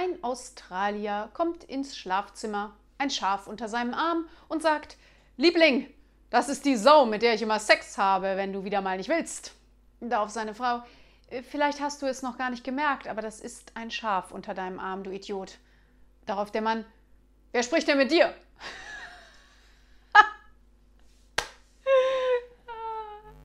Ein Australier kommt ins Schlafzimmer, ein Schaf unter seinem Arm und sagt, Liebling, das ist die Sau, mit der ich immer Sex habe, wenn du wieder mal nicht willst. Darauf seine Frau, äh, vielleicht hast du es noch gar nicht gemerkt, aber das ist ein Schaf unter deinem Arm, du Idiot. Darauf der Mann, wer spricht denn mit dir?